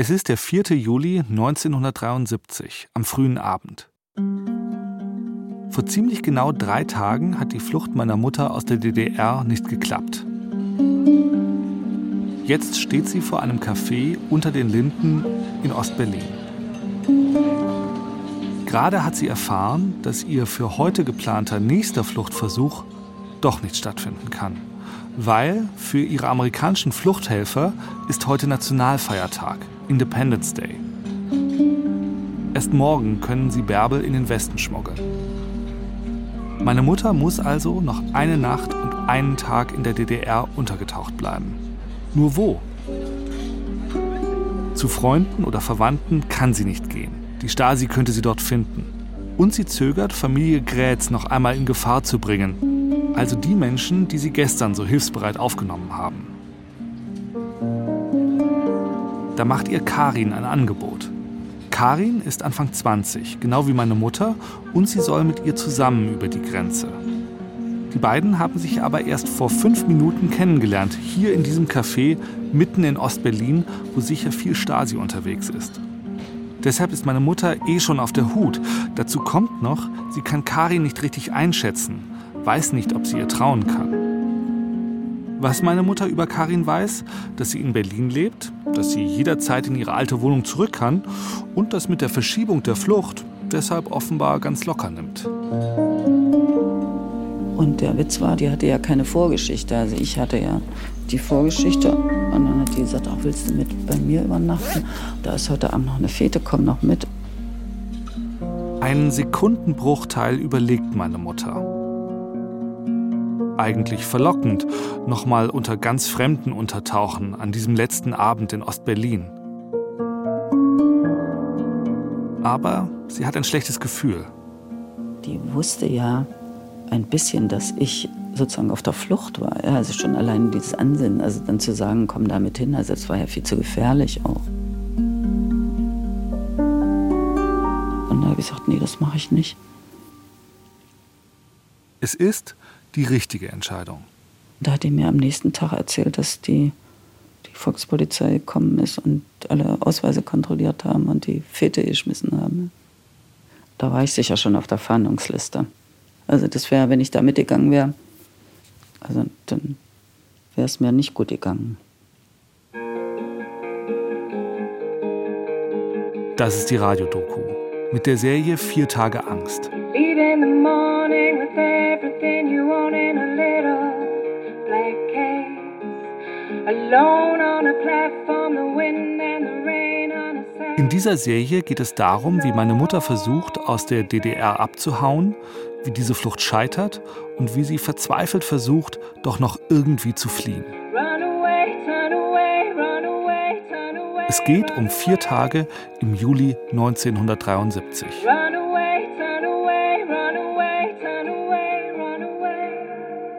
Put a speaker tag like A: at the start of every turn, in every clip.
A: Es ist der 4. Juli 1973, am frühen Abend. Vor ziemlich genau drei Tagen hat die Flucht meiner Mutter aus der DDR nicht geklappt. Jetzt steht sie vor einem Café unter den Linden in Ostberlin. Gerade hat sie erfahren, dass ihr für heute geplanter nächster Fluchtversuch doch nicht stattfinden kann. Weil für ihre amerikanischen Fluchthelfer ist heute Nationalfeiertag, Independence Day. Erst morgen können sie Bärbel in den Westen schmuggeln. Meine Mutter muss also noch eine Nacht und einen Tag in der DDR untergetaucht bleiben. Nur wo? Zu Freunden oder Verwandten kann sie nicht gehen. Die Stasi könnte sie dort finden. Und sie zögert, Familie Grätz noch einmal in Gefahr zu bringen. Also die Menschen, die sie gestern so hilfsbereit aufgenommen haben. Da macht ihr Karin ein Angebot. Karin ist Anfang 20, genau wie meine Mutter, und sie soll mit ihr zusammen über die Grenze. Die beiden haben sich aber erst vor fünf Minuten kennengelernt, hier in diesem Café mitten in Ostberlin, wo sicher viel Stasi unterwegs ist. Deshalb ist meine Mutter eh schon auf der Hut. Dazu kommt noch, sie kann Karin nicht richtig einschätzen, weiß nicht, ob sie ihr trauen kann. Was meine Mutter über Karin weiß, dass sie in Berlin lebt, dass sie jederzeit in ihre alte Wohnung zurück kann und das mit der Verschiebung der Flucht deshalb offenbar ganz locker nimmt.
B: Und der Witz war, die hatte ja keine Vorgeschichte. Also ich hatte ja die Vorgeschichte und dann hat die gesagt, auch willst du mit bei mir übernachten? Da ist heute Abend noch eine Fete, komm noch mit.
A: Einen Sekundenbruchteil überlegt meine Mutter eigentlich verlockend, nochmal unter ganz Fremden untertauchen an diesem letzten Abend in Ostberlin. Aber sie hat ein schlechtes Gefühl.
B: Die wusste ja ein bisschen, dass ich sozusagen auf der Flucht war. Also schon allein dieses Ansinnen, also dann zu sagen, komm damit hin, also das war ja viel zu gefährlich auch. Und da habe ich gesagt, nee, das mache ich nicht.
A: Es ist, die richtige Entscheidung.
B: Da hat die mir am nächsten Tag erzählt, dass die, die Volkspolizei gekommen ist und alle Ausweise kontrolliert haben und die Fete geschmissen haben. Da war ich sicher schon auf der Fahndungsliste. Also das wäre, wenn ich da mitgegangen wäre, also dann wäre es mir nicht gut gegangen.
A: Das ist die Radiodoku mit der Serie Vier Tage Angst. In dieser Serie geht es darum, wie meine Mutter versucht, aus der DDR abzuhauen, wie diese Flucht scheitert und wie sie verzweifelt versucht, doch noch irgendwie zu fliehen. Es geht um vier Tage im Juli 1973.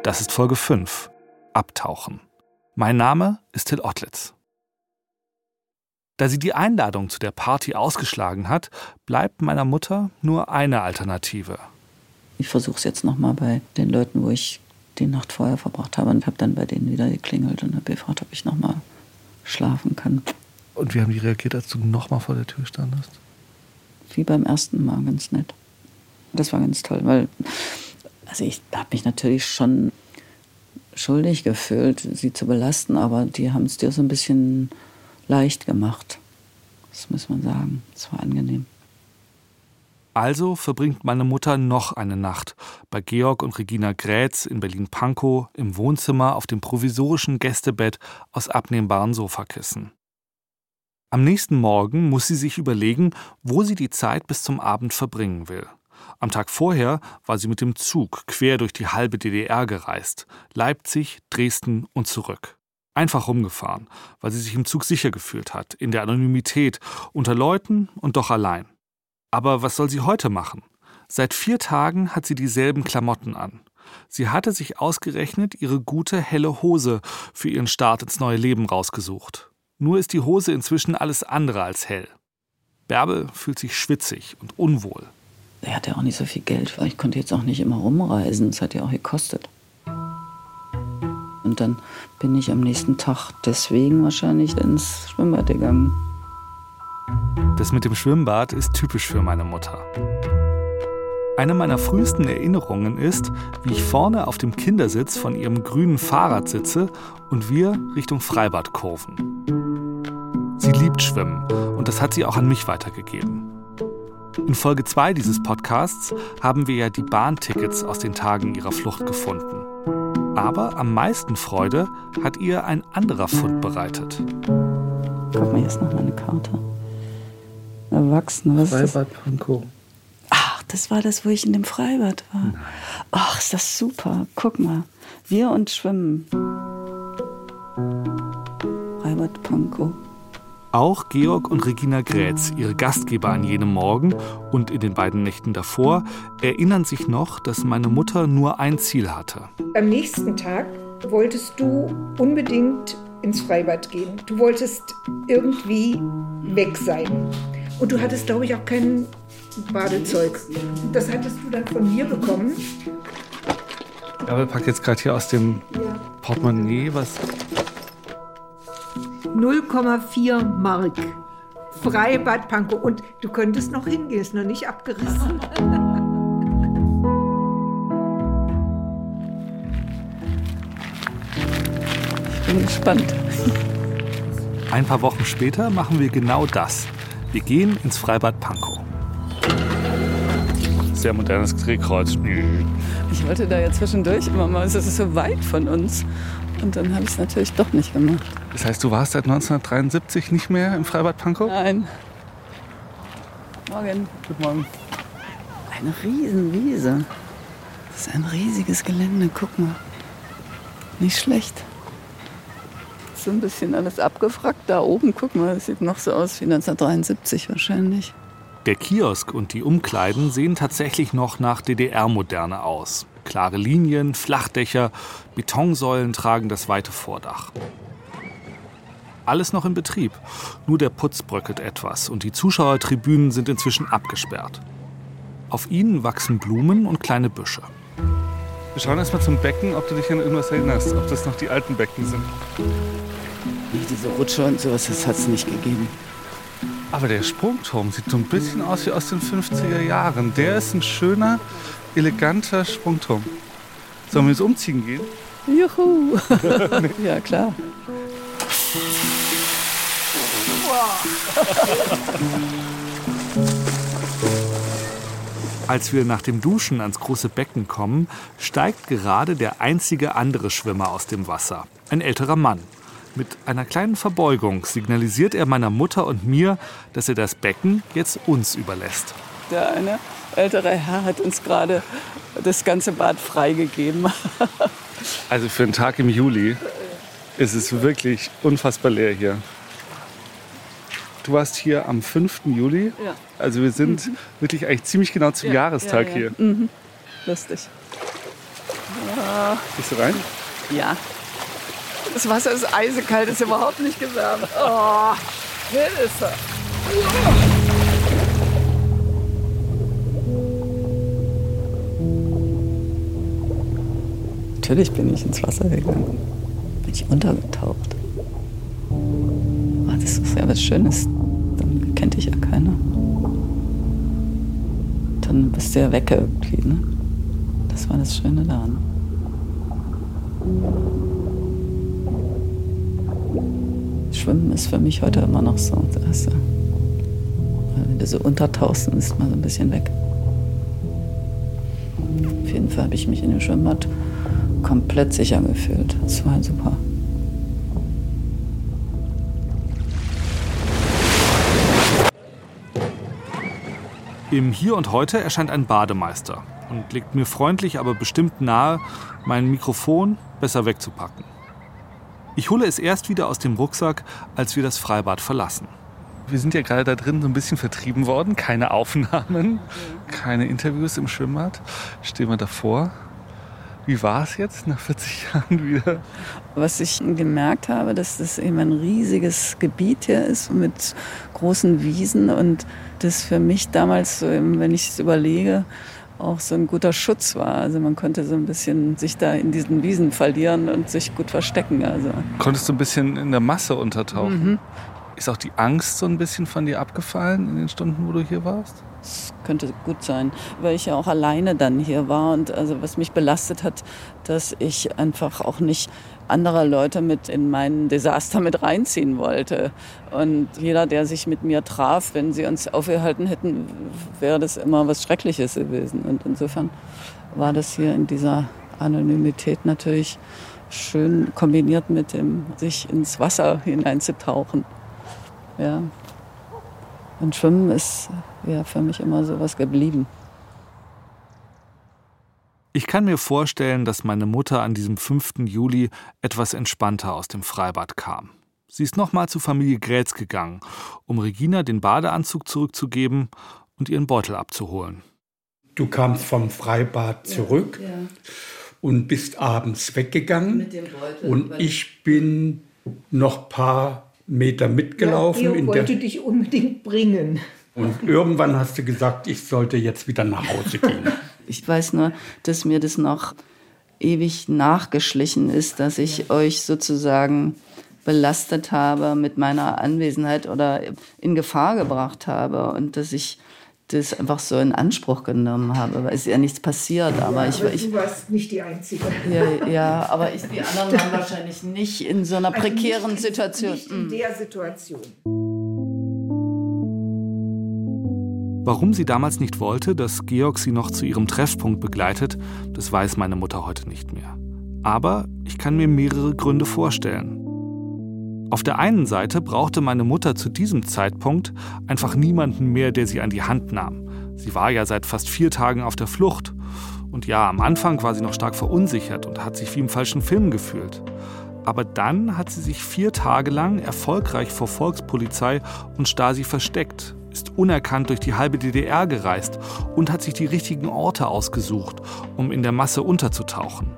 A: Das ist Folge 5. Abtauchen. Mein Name ist Till Ottlitz. Da sie die Einladung zu der Party ausgeschlagen hat, bleibt meiner Mutter nur eine Alternative.
B: Ich versuche es jetzt nochmal bei den Leuten, wo ich die Nacht vorher verbracht habe und habe dann bei denen wieder geklingelt und habe gefragt, ob ich nochmal schlafen kann.
A: Und wie haben die reagiert, als du nochmal vor der Tür standest?
B: Wie beim ersten Mal, ganz nett. Das war ganz toll, weil also ich habe mich natürlich schon schuldig gefühlt, sie zu belasten, aber die haben es dir so ein bisschen leicht gemacht. Das muss man sagen. Es war angenehm.
A: Also verbringt meine Mutter noch eine Nacht bei Georg und Regina Grätz in Berlin-Pankow im Wohnzimmer auf dem provisorischen Gästebett aus abnehmbaren Sofakissen. Am nächsten Morgen muss sie sich überlegen, wo sie die Zeit bis zum Abend verbringen will. Am Tag vorher war sie mit dem Zug quer durch die halbe DDR gereist, Leipzig, Dresden und zurück. Einfach rumgefahren, weil sie sich im Zug sicher gefühlt hat, in der Anonymität, unter Leuten und doch allein. Aber was soll sie heute machen? Seit vier Tagen hat sie dieselben Klamotten an. Sie hatte sich ausgerechnet ihre gute helle Hose für ihren Start ins neue Leben rausgesucht. Nur ist die Hose inzwischen alles andere als hell. Bärbel fühlt sich schwitzig und unwohl
B: er hatte auch nicht so viel Geld, ich konnte jetzt auch nicht immer rumreisen. Das hat ja auch gekostet. Und dann bin ich am nächsten Tag deswegen wahrscheinlich ins Schwimmbad gegangen.
A: Das mit dem Schwimmbad ist typisch für meine Mutter. Eine meiner frühesten Erinnerungen ist, wie ich vorne auf dem Kindersitz von ihrem grünen Fahrrad sitze und wir Richtung Freibad kurven. Sie liebt Schwimmen und das hat sie auch an mich weitergegeben. In Folge 2 dieses Podcasts haben wir ja die Bahntickets aus den Tagen ihrer Flucht gefunden. Aber am meisten Freude hat ihr ein anderer Fund bereitet.
B: Guck mal, hier ist noch meine Karte. Erwachsene, was ist das?
A: Freibad Pankow.
B: Ach, das war das, wo ich in dem Freibad war. Ach, ist das super. Guck mal. Wir und Schwimmen. Freibad Pankow.
A: Auch Georg und Regina Grätz, ihre Gastgeber an jenem Morgen und in den beiden Nächten davor, erinnern sich noch, dass meine Mutter nur ein Ziel hatte.
C: Am nächsten Tag wolltest du unbedingt ins Freibad gehen. Du wolltest irgendwie weg sein. Und du hattest, glaube ich, auch kein Badezeug. Das hattest du dann von mir bekommen.
A: Aber packt jetzt gerade hier aus dem Portemonnaie was.
C: 0,4 Mark. Freibad Pankow. Und du könntest noch hingehen, ist noch nicht abgerissen.
B: Ich bin gespannt.
A: Ein paar Wochen später machen wir genau das. Wir gehen ins Freibad Pankow. Sehr modernes Drehkreuz.
B: Ich wollte da ja zwischendurch immer mal, es ist so weit von uns. Und dann habe ich es natürlich doch nicht gemacht.
A: Das heißt, du warst seit 1973 nicht mehr im Freibad Pankow?
B: Nein. Morgen.
A: Guten Morgen.
B: Eine Riesenwiese. Das ist ein riesiges Gelände, guck mal. Nicht schlecht. So ein bisschen alles abgefrackt da oben. Guck mal, das sieht noch so aus wie 1973 wahrscheinlich.
A: Der Kiosk und die Umkleiden sehen tatsächlich noch nach DDR-Moderne aus. Klare Linien, Flachdächer, Betonsäulen tragen das weite Vordach. Alles noch in Betrieb. Nur der Putz bröckelt etwas und die Zuschauertribünen sind inzwischen abgesperrt. Auf ihnen wachsen Blumen und kleine Büsche. Wir schauen erstmal zum Becken, ob du dich an irgendwas erinnerst, ob das noch die alten Becken sind.
B: Nee, diese Rutsche und sowas, das hat es nicht gegeben.
A: Aber der Sprungturm sieht so ein bisschen aus wie aus den 50er Jahren. Der ist ein schöner, eleganter Sprungturm. Sollen wir uns umziehen gehen?
B: Juhu! ja, klar.
A: Als wir nach dem Duschen ans große Becken kommen, steigt gerade der einzige andere Schwimmer aus dem Wasser. Ein älterer Mann. Mit einer kleinen Verbeugung signalisiert er meiner Mutter und mir, dass er das Becken jetzt uns überlässt.
B: Der eine ältere Herr hat uns gerade das ganze Bad freigegeben.
A: Also für einen Tag im Juli ist es wirklich unfassbar leer hier. Du warst hier am 5. Juli.
B: Ja.
A: Also wir sind wirklich eigentlich ziemlich genau zum Jahrestag
B: ja, ja.
A: hier.
B: Mhm. Lustig.
A: Gehst du rein?
B: Ja. Das Wasser ist eisekalt, ist überhaupt nicht gewärmt. Oh, Hilfe. Natürlich bin ich ins Wasser gegangen. Bin ich untergetaucht. Das ist ja was Schönes. Dann kennt dich ja keiner. Dann bist du ja weg irgendwie, ne? Das war das Schöne daran. Schwimmen ist für mich heute immer noch so. Das, wenn du so untertauchst, dann ist man so ein bisschen weg. Auf jeden Fall habe ich mich in dem Schwimmbad komplett sicher gefühlt. Das war super.
A: Im Hier und Heute erscheint ein Bademeister und legt mir freundlich, aber bestimmt nahe, mein Mikrofon besser wegzupacken. Ich hole es erst wieder aus dem Rucksack, als wir das Freibad verlassen. Wir sind ja gerade da drin so ein bisschen vertrieben worden. Keine Aufnahmen, keine Interviews im Schwimmbad. Stehen wir davor. Wie war es jetzt nach 40 Jahren wieder?
B: Was ich gemerkt habe, dass das eben ein riesiges Gebiet hier ist mit großen Wiesen und das für mich damals, eben, wenn ich es überlege, auch so ein guter Schutz war. Also man konnte so ein bisschen sich da in diesen Wiesen verlieren und sich gut verstecken. Also
A: Konntest du ein bisschen in der Masse untertauchen? Ist auch die Angst so ein bisschen von dir abgefallen in den Stunden, wo du hier warst?
B: Das könnte gut sein, weil ich ja auch alleine dann hier war und also was mich belastet hat, dass ich einfach auch nicht andere Leute mit in mein Desaster mit reinziehen wollte. Und jeder, der sich mit mir traf, wenn sie uns aufgehalten hätten, wäre das immer was Schreckliches gewesen. Und insofern war das hier in dieser Anonymität natürlich schön kombiniert mit dem sich ins Wasser hineinzutauchen. Ja. Und Schwimmen ist ja für mich immer so was geblieben.
A: Ich kann mir vorstellen, dass meine Mutter an diesem 5. Juli etwas entspannter aus dem Freibad kam. Sie ist nochmal zu Familie Grätz gegangen, um Regina den Badeanzug zurückzugeben und ihren Beutel abzuholen.
D: Du kamst vom Freibad zurück ja, ja. und bist abends weggegangen. Mit dem Beutel, und ich bin noch ein paar Meter mitgelaufen. Ja,
C: Geo wollte dich unbedingt bringen.
D: Und irgendwann hast du gesagt, ich sollte jetzt wieder nach Hause gehen.
B: Ich weiß nur, dass mir das noch ewig nachgeschlichen ist, dass ich euch sozusagen belastet habe mit meiner Anwesenheit oder in Gefahr gebracht habe und dass ich das einfach so in Anspruch genommen habe. Weil es ist ja nichts passiert, aber ja, ich
C: aber Du warst nicht die Einzige.
B: Ja, ja aber ich, die anderen waren wahrscheinlich nicht in so einer also prekären
C: nicht,
B: Situation.
C: Nicht in der Situation.
A: Warum sie damals nicht wollte, dass Georg sie noch zu ihrem Treffpunkt begleitet, das weiß meine Mutter heute nicht mehr. Aber ich kann mir mehrere Gründe vorstellen. Auf der einen Seite brauchte meine Mutter zu diesem Zeitpunkt einfach niemanden mehr, der sie an die Hand nahm. Sie war ja seit fast vier Tagen auf der Flucht. Und ja, am Anfang war sie noch stark verunsichert und hat sich wie im falschen Film gefühlt. Aber dann hat sie sich vier Tage lang erfolgreich vor Volkspolizei und Stasi versteckt, ist unerkannt durch die halbe DDR gereist und hat sich die richtigen Orte ausgesucht, um in der Masse unterzutauchen.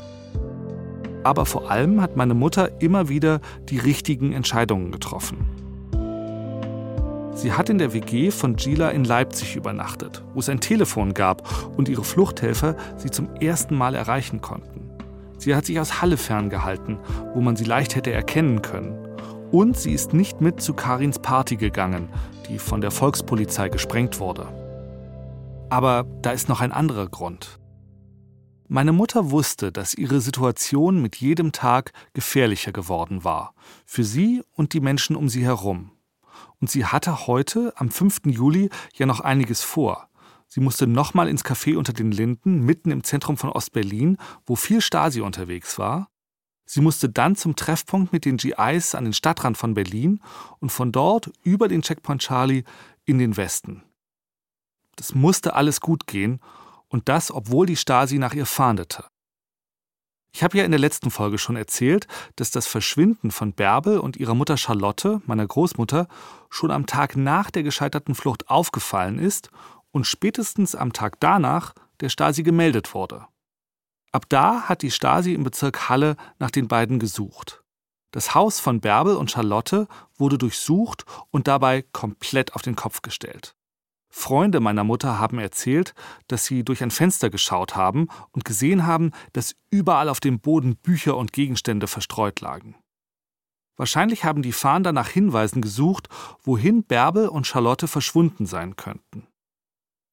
A: Aber vor allem hat meine Mutter immer wieder die richtigen Entscheidungen getroffen. Sie hat in der WG von Gila in Leipzig übernachtet, wo es ein Telefon gab und ihre Fluchthelfer sie zum ersten Mal erreichen konnten. Sie hat sich aus Halle ferngehalten, wo man sie leicht hätte erkennen können. Und sie ist nicht mit zu Karins Party gegangen, die von der Volkspolizei gesprengt wurde. Aber da ist noch ein anderer Grund. Meine Mutter wusste, dass ihre Situation mit jedem Tag gefährlicher geworden war, für sie und die Menschen um sie herum. Und sie hatte heute, am 5. Juli, ja noch einiges vor. Sie musste nochmal ins Café unter den Linden, mitten im Zentrum von Ostberlin, wo viel Stasi unterwegs war, Sie musste dann zum Treffpunkt mit den GIs an den Stadtrand von Berlin und von dort über den Checkpoint Charlie in den Westen. Das musste alles gut gehen und das, obwohl die Stasi nach ihr fahndete. Ich habe ja in der letzten Folge schon erzählt, dass das Verschwinden von Bärbel und ihrer Mutter Charlotte, meiner Großmutter, schon am Tag nach der gescheiterten Flucht aufgefallen ist und spätestens am Tag danach der Stasi gemeldet wurde. Ab da hat die Stasi im Bezirk Halle nach den beiden gesucht. Das Haus von Bärbel und Charlotte wurde durchsucht und dabei komplett auf den Kopf gestellt. Freunde meiner Mutter haben erzählt, dass sie durch ein Fenster geschaut haben und gesehen haben, dass überall auf dem Boden Bücher und Gegenstände verstreut lagen. Wahrscheinlich haben die Fahnder nach Hinweisen gesucht, wohin Bärbel und Charlotte verschwunden sein könnten.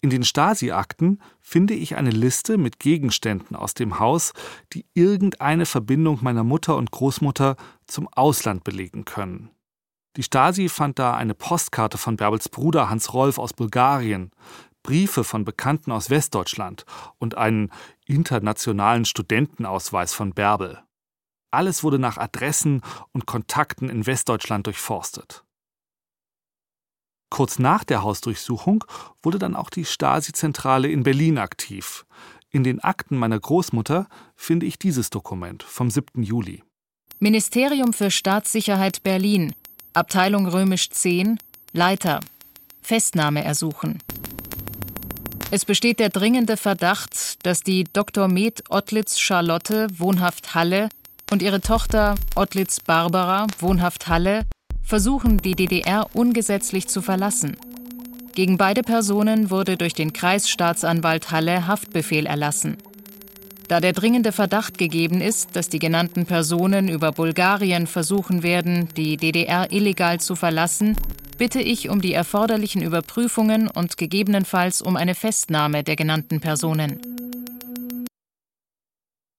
A: In den Stasi-Akten finde ich eine Liste mit Gegenständen aus dem Haus, die irgendeine Verbindung meiner Mutter und Großmutter zum Ausland belegen können. Die Stasi fand da eine Postkarte von Bärbels Bruder Hans Rolf aus Bulgarien, Briefe von Bekannten aus Westdeutschland und einen internationalen Studentenausweis von Bärbel. Alles wurde nach Adressen und Kontakten in Westdeutschland durchforstet. Kurz nach der Hausdurchsuchung wurde dann auch die Stasi-Zentrale in Berlin aktiv. In den Akten meiner Großmutter finde ich dieses Dokument vom 7. Juli.
E: Ministerium für Staatssicherheit Berlin, Abteilung Römisch 10, Leiter, Festnahme ersuchen. Es besteht der dringende Verdacht, dass die Dr. Med Ottlitz Charlotte, wohnhaft Halle, und ihre Tochter Ottlitz Barbara, wohnhaft Halle, versuchen, die DDR ungesetzlich zu verlassen. Gegen beide Personen wurde durch den Kreisstaatsanwalt Halle Haftbefehl erlassen. Da der dringende Verdacht gegeben ist, dass die genannten Personen über Bulgarien versuchen werden, die DDR illegal zu verlassen, bitte ich um die erforderlichen Überprüfungen und gegebenenfalls um eine Festnahme der genannten Personen.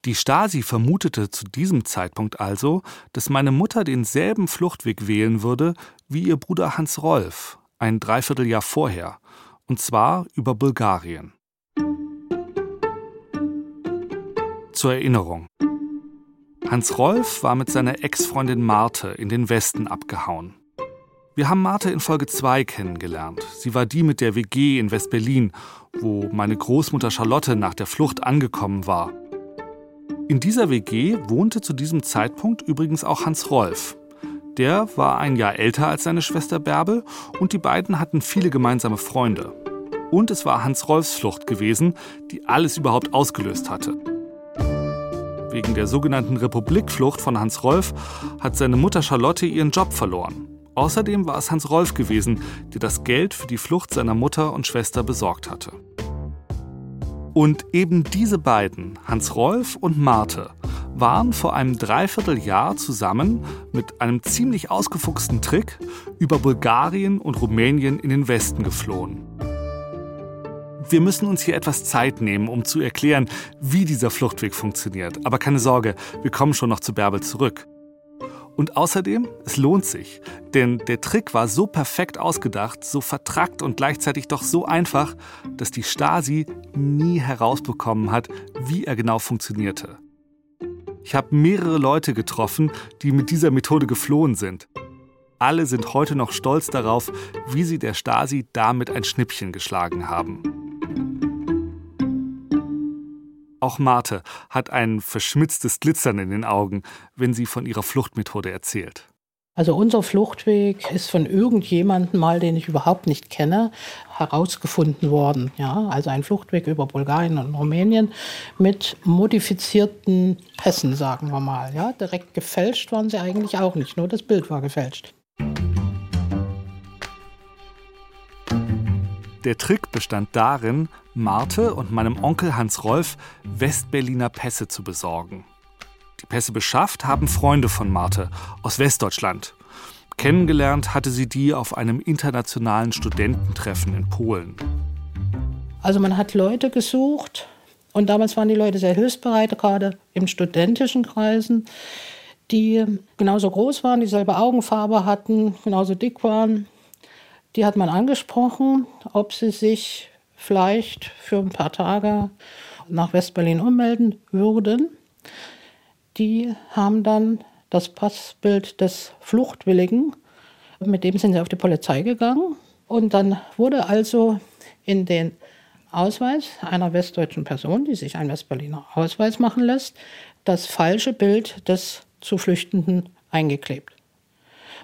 A: Die Stasi vermutete zu diesem Zeitpunkt also, dass meine Mutter denselben Fluchtweg wählen würde wie ihr Bruder Hans Rolf, ein Dreivierteljahr vorher, und zwar über Bulgarien. Zur Erinnerung. Hans Rolf war mit seiner Ex-Freundin Marte in den Westen abgehauen. Wir haben Marte in Folge 2 kennengelernt. Sie war die mit der WG in West-Berlin, wo meine Großmutter Charlotte nach der Flucht angekommen war. In dieser WG wohnte zu diesem Zeitpunkt übrigens auch Hans Rolf. Der war ein Jahr älter als seine Schwester Bärbel und die beiden hatten viele gemeinsame Freunde. Und es war Hans Rolfs Flucht gewesen, die alles überhaupt ausgelöst hatte. Wegen der sogenannten Republikflucht von Hans Rolf hat seine Mutter Charlotte ihren Job verloren. Außerdem war es Hans Rolf gewesen, der das Geld für die Flucht seiner Mutter und Schwester besorgt hatte. Und eben diese beiden, Hans Rolf und Marte, waren vor einem Dreivierteljahr zusammen mit einem ziemlich ausgefuchsten Trick über Bulgarien und Rumänien in den Westen geflohen. Wir müssen uns hier etwas Zeit nehmen, um zu erklären, wie dieser Fluchtweg funktioniert. Aber keine Sorge, wir kommen schon noch zu Bärbel zurück. Und außerdem, es lohnt sich, denn der Trick war so perfekt ausgedacht, so vertrackt und gleichzeitig doch so einfach, dass die Stasi nie herausbekommen hat, wie er genau funktionierte. Ich habe mehrere Leute getroffen, die mit dieser Methode geflohen sind. Alle sind heute noch stolz darauf, wie sie der Stasi damit ein Schnippchen geschlagen haben. Auch Marte hat ein verschmitztes Glitzern in den Augen, wenn sie von ihrer Fluchtmethode erzählt.
F: Also unser Fluchtweg ist von irgendjemandem mal, den ich überhaupt nicht kenne, herausgefunden worden. Ja, also ein Fluchtweg über Bulgarien und Rumänien mit modifizierten Pässen, sagen wir mal. Ja, direkt gefälscht waren sie eigentlich auch nicht, nur das Bild war gefälscht.
A: Der Trick bestand darin, Marte und meinem Onkel Hans Rolf Westberliner Pässe zu besorgen. Die Pässe beschafft haben Freunde von Marte aus Westdeutschland. Kennengelernt hatte sie die auf einem internationalen Studententreffen in Polen.
F: Also man hat Leute gesucht und damals waren die Leute sehr hilfsbereit, gerade im studentischen Kreisen, die genauso groß waren, dieselbe Augenfarbe hatten, genauso dick waren. Die hat man angesprochen, ob sie sich vielleicht für ein paar Tage nach Westberlin ummelden würden. Die haben dann das Passbild des Fluchtwilligen, mit dem sind sie auf die Polizei gegangen. Und dann wurde also in den Ausweis einer westdeutschen Person, die sich einen Westberliner Ausweis machen lässt, das falsche Bild des zu Flüchtenden eingeklebt.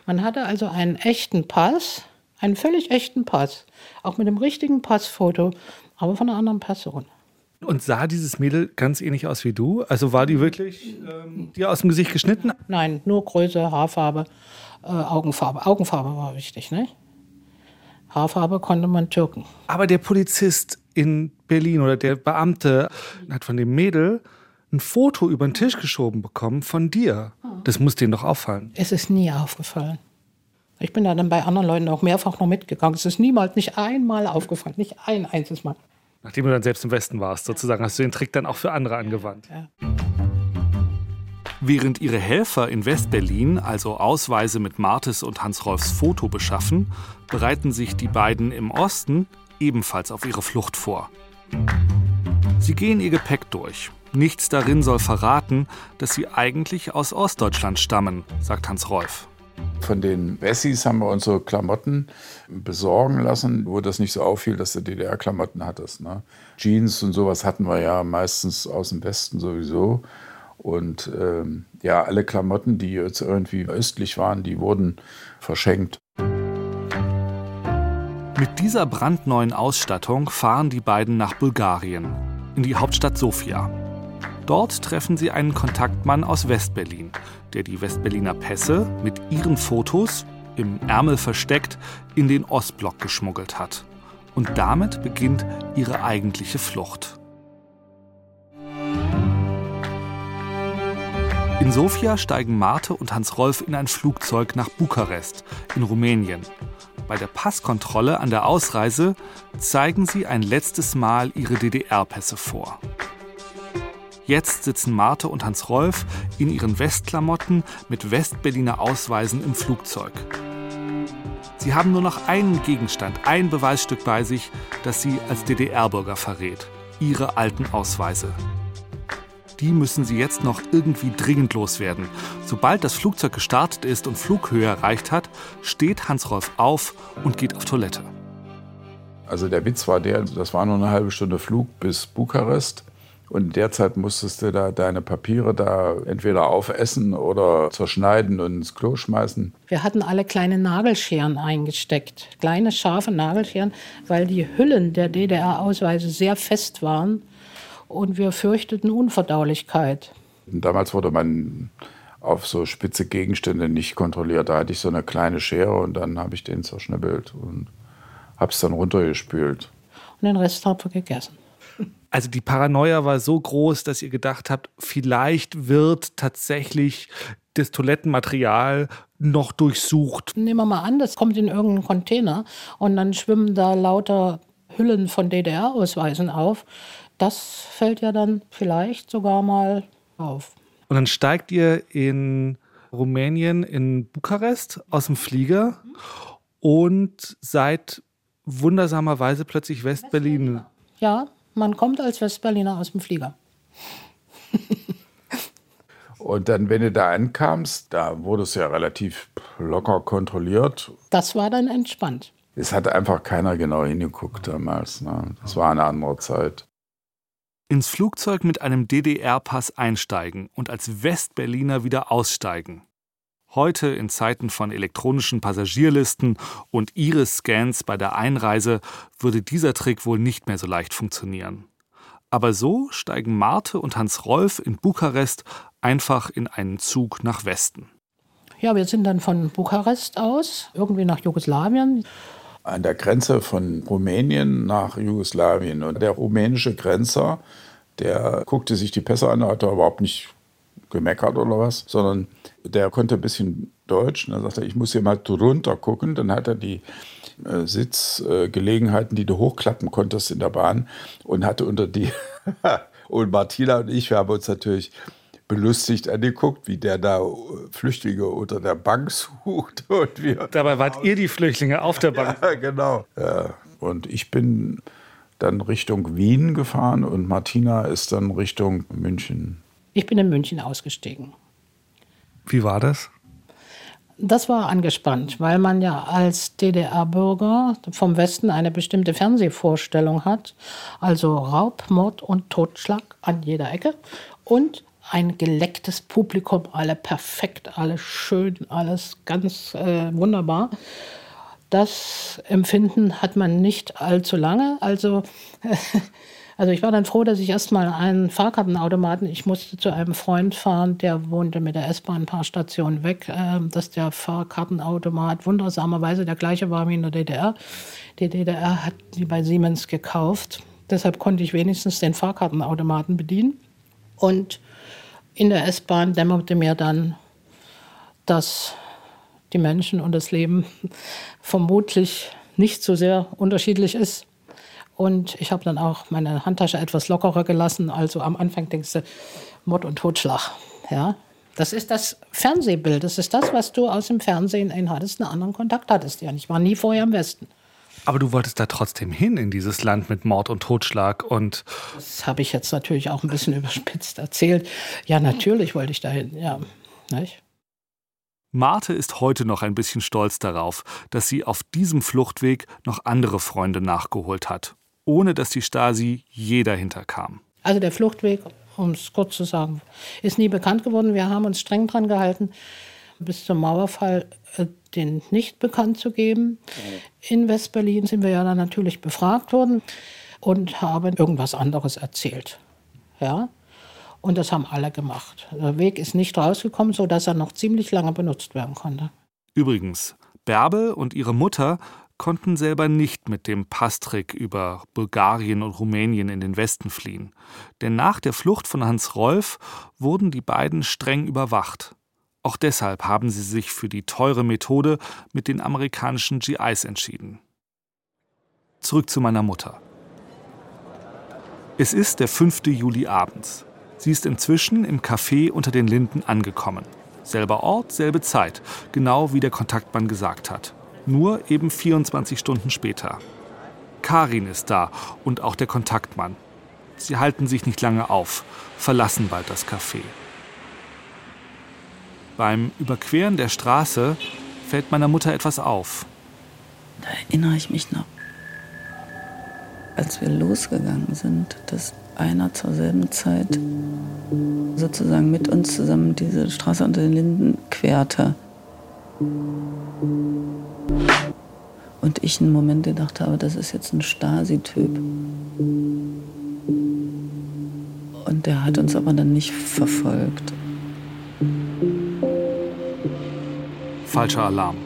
F: Man hatte also einen echten Pass, einen völlig echten Pass, auch mit dem richtigen Passfoto, aber von einer anderen Person.
A: Und sah dieses Mädel ganz ähnlich aus wie du? Also war die wirklich ähm, dir aus dem Gesicht geschnitten?
F: Nein, nur Größe, Haarfarbe, äh, Augenfarbe. Augenfarbe war wichtig, ne? Haarfarbe konnte man türken.
A: Aber der Polizist in Berlin oder der Beamte hat von dem Mädel ein Foto über den Tisch geschoben bekommen von dir. Das muss denen doch auffallen.
F: Es ist nie aufgefallen. Ich bin da dann bei anderen Leuten auch mehrfach noch mitgegangen. Es ist niemals, nicht einmal aufgefallen, nicht ein einziges Mal.
A: Nachdem du dann selbst im Westen warst, sozusagen, hast du den Trick dann auch für andere angewandt. Ja. Während ihre Helfer in Westberlin also Ausweise mit Martes und Hans-Rolfs Foto beschaffen, bereiten sich die beiden im Osten ebenfalls auf ihre Flucht vor. Sie gehen ihr Gepäck durch. Nichts darin soll verraten, dass sie eigentlich aus Ostdeutschland stammen, sagt Hans Rolf.
G: Von den Wessis haben wir unsere Klamotten besorgen lassen, wo das nicht so auffiel, dass du DDR-Klamotten hattest. Ne? Jeans und sowas hatten wir ja meistens aus dem Westen sowieso. Und ähm, ja, alle Klamotten, die jetzt irgendwie östlich waren, die wurden verschenkt.
A: Mit dieser brandneuen Ausstattung fahren die beiden nach Bulgarien, in die Hauptstadt Sofia. Dort treffen sie einen Kontaktmann aus Westberlin, der die Westberliner Pässe mit ihren Fotos, im Ärmel versteckt, in den Ostblock geschmuggelt hat. Und damit beginnt ihre eigentliche Flucht. In Sofia steigen Marte und Hans-Rolf in ein Flugzeug nach Bukarest in Rumänien. Bei der Passkontrolle an der Ausreise zeigen sie ein letztes Mal ihre DDR-Pässe vor. Jetzt sitzen Marte und Hans-Rolf in ihren Westklamotten mit Westberliner Ausweisen im Flugzeug. Sie haben nur noch einen Gegenstand, ein Beweisstück bei sich, das sie als DDR-Bürger verrät. Ihre alten Ausweise. Die müssen sie jetzt noch irgendwie dringend loswerden. Sobald das Flugzeug gestartet ist und Flughöhe erreicht hat, steht Hans-Rolf auf und geht auf Toilette.
G: Also der Witz war der, das war nur eine halbe Stunde Flug bis Bukarest. Und derzeit musstest du da deine Papiere da entweder aufessen oder zerschneiden und ins Klo schmeißen.
F: Wir hatten alle kleine Nagelscheren eingesteckt, kleine scharfe Nagelscheren, weil die Hüllen der DDR-Ausweise sehr fest waren und wir fürchteten Unverdaulichkeit.
G: Und damals wurde man auf so spitze Gegenstände nicht kontrolliert. Da hatte ich so eine kleine Schere und dann habe ich den zerschnippelt und habe es dann runtergespült.
F: Und den Rest haben wir gegessen.
A: Also die Paranoia war so groß, dass ihr gedacht habt, vielleicht wird tatsächlich das Toilettenmaterial noch durchsucht.
F: Nehmen wir mal an, das kommt in irgendeinen Container und dann schwimmen da lauter Hüllen von DDR-Ausweisen auf. Das fällt ja dann vielleicht sogar mal auf.
A: Und dann steigt ihr in Rumänien, in Bukarest aus dem Flieger und seid wundersamerweise plötzlich Westberlin.
F: Ja, man kommt als Westberliner aus dem Flieger.
G: Und dann, wenn du da ankamst, da wurde es ja relativ locker kontrolliert.
F: Das war dann entspannt.
G: Es hat einfach keiner genau hingeguckt damals. Ne? Das war eine andere Zeit.
A: Ins Flugzeug mit einem DDR-Pass einsteigen und als Westberliner wieder aussteigen. Heute in Zeiten von elektronischen Passagierlisten und Iris-Scans bei der Einreise würde dieser Trick wohl nicht mehr so leicht funktionieren. Aber so steigen Marte und Hans Rolf in Bukarest einfach in einen Zug nach Westen.
F: Ja, wir sind dann von Bukarest aus irgendwie nach Jugoslawien.
G: An der Grenze von Rumänien nach Jugoslawien. Und der rumänische Grenzer, der guckte sich die Pässe an, hat er überhaupt nicht gemeckert oder was, sondern der konnte ein bisschen Deutsch. Und dann sagte er, ich muss hier mal drunter gucken. Dann hat er die äh, Sitzgelegenheiten, äh, die du hochklappen konntest in der Bahn und hatte unter die. und Martina und ich, wir haben uns natürlich belustigt angeguckt, wie der da äh, Flüchtlinge unter der Bank sucht. Und wir
A: Dabei wart ihr die Flüchtlinge auf der Bank.
G: Ja, genau. Ja. Und ich bin dann Richtung Wien gefahren und Martina ist dann Richtung München.
F: Ich bin in München ausgestiegen.
A: Wie war das?
F: Das war angespannt, weil man ja als DDR-Bürger vom Westen eine bestimmte Fernsehvorstellung hat. Also Raub, Mord und Totschlag an jeder Ecke. Und ein gelecktes Publikum, alle perfekt, alles schön, alles ganz äh, wunderbar. Das Empfinden hat man nicht allzu lange. Also Also ich war dann froh, dass ich erstmal einen Fahrkartenautomaten, ich musste zu einem Freund fahren, der wohnte mit der S-Bahn ein paar Stationen weg, äh, dass der Fahrkartenautomat wundersamerweise der gleiche war wie in der DDR. Die DDR hat die bei Siemens gekauft. Deshalb konnte ich wenigstens den Fahrkartenautomaten bedienen. Und in der S-Bahn dämmerte mir dann, dass die Menschen und das Leben vermutlich nicht so sehr unterschiedlich ist und ich habe dann auch meine Handtasche etwas lockerer gelassen. Also am Anfang denkst du, Mord und Totschlag. Ja, das ist das Fernsehbild. Das ist das, was du aus dem Fernsehen in hattest, einen anderen Kontakt hattest. Ja, ich war nie vorher im Westen.
A: Aber du wolltest da trotzdem hin in dieses Land mit Mord und Totschlag und.
F: Das habe ich jetzt natürlich auch ein bisschen überspitzt erzählt. Ja, natürlich wollte ich dahin, ja. Nicht?
A: Marte ist heute noch ein bisschen stolz darauf, dass sie auf diesem Fluchtweg noch andere Freunde nachgeholt hat ohne dass die Stasi je dahinter kam.
F: Also der Fluchtweg, um es kurz zu sagen, ist nie bekannt geworden. Wir haben uns streng dran gehalten, bis zum Mauerfall äh, den nicht bekannt zu geben. In Westberlin sind wir ja dann natürlich befragt worden und haben irgendwas anderes erzählt. Ja? Und das haben alle gemacht. Der Weg ist nicht rausgekommen, sodass er noch ziemlich lange benutzt werden konnte.
A: Übrigens, Bärbel und ihre Mutter konnten selber nicht mit dem Passtrick über Bulgarien und Rumänien in den Westen fliehen. Denn nach der Flucht von Hans Rolf wurden die beiden streng überwacht. Auch deshalb haben sie sich für die teure Methode mit den amerikanischen GIs entschieden. Zurück zu meiner Mutter. Es ist der 5. Juli abends. Sie ist inzwischen im Café unter den Linden angekommen. Selber Ort, selbe Zeit, genau wie der Kontaktmann gesagt hat. Nur eben 24 Stunden später. Karin ist da und auch der Kontaktmann. Sie halten sich nicht lange auf, verlassen bald das Café. Beim Überqueren der Straße fällt meiner Mutter etwas auf.
B: Da erinnere ich mich noch als wir losgegangen sind, dass einer zur selben Zeit sozusagen mit uns zusammen diese Straße unter den Linden querte. Und ich einen Moment gedacht habe, das ist jetzt ein Stasi-Typ. Und der hat uns aber dann nicht verfolgt.
A: Falscher Alarm.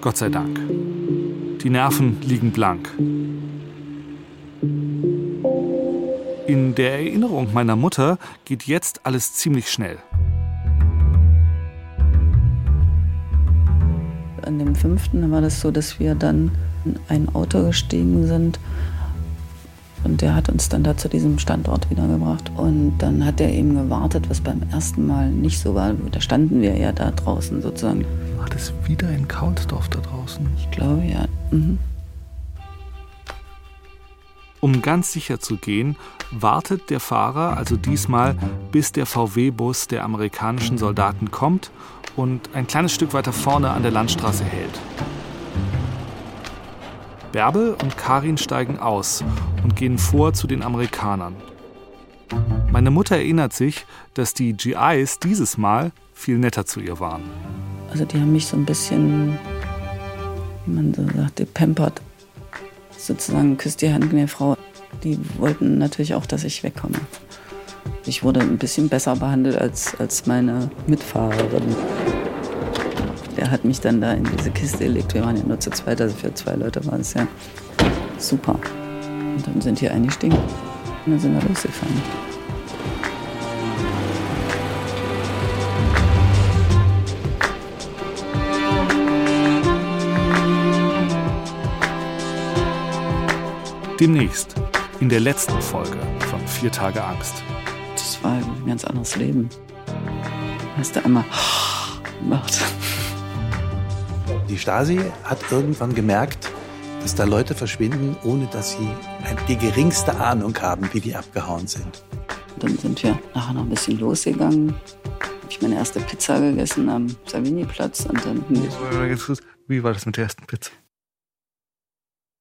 A: Gott sei Dank. Die Nerven liegen blank. In der Erinnerung meiner Mutter geht jetzt alles ziemlich schnell.
B: An dem fünften war das so, dass wir dann in ein Auto gestiegen sind und der hat uns dann da zu diesem Standort wiedergebracht. Und dann hat er eben gewartet, was beim ersten Mal nicht so war. Da standen wir ja da draußen sozusagen.
A: War das wieder in Kaulsdorf da draußen?
B: Ich glaube ja. Mhm.
A: Um ganz sicher zu gehen, wartet der Fahrer also diesmal, bis der VW-Bus der amerikanischen Soldaten kommt und ein kleines Stück weiter vorne an der Landstraße hält. Bärbel und Karin steigen aus und gehen vor zu den Amerikanern. Meine Mutter erinnert sich, dass die GIs dieses Mal viel netter zu ihr waren.
B: Also die haben mich so ein bisschen, wie man so sagt, gepampert sozusagen küsst die Hand mir Frau. Die wollten natürlich auch, dass ich wegkomme. Ich wurde ein bisschen besser behandelt als, als meine Mitfahrerin. Der hat mich dann da in diese Kiste gelegt. Wir waren ja nur zu zweit, also für zwei Leute war es ja super. Und dann sind die eingestiegen und dann sind wir losgefahren.
A: Demnächst, in der letzten Folge von Vier Tage Angst.
B: Das war ein ganz anderes Leben. Hast du einmal gemacht.
H: Die Stasi hat irgendwann gemerkt, dass da Leute verschwinden, ohne dass sie die geringste Ahnung haben, wie die abgehauen sind.
B: Dann sind wir nachher noch ein bisschen losgegangen. Habe ich meine erste Pizza gegessen am Savini-Platz und dann.
A: Wie war das mit der ersten Pizza?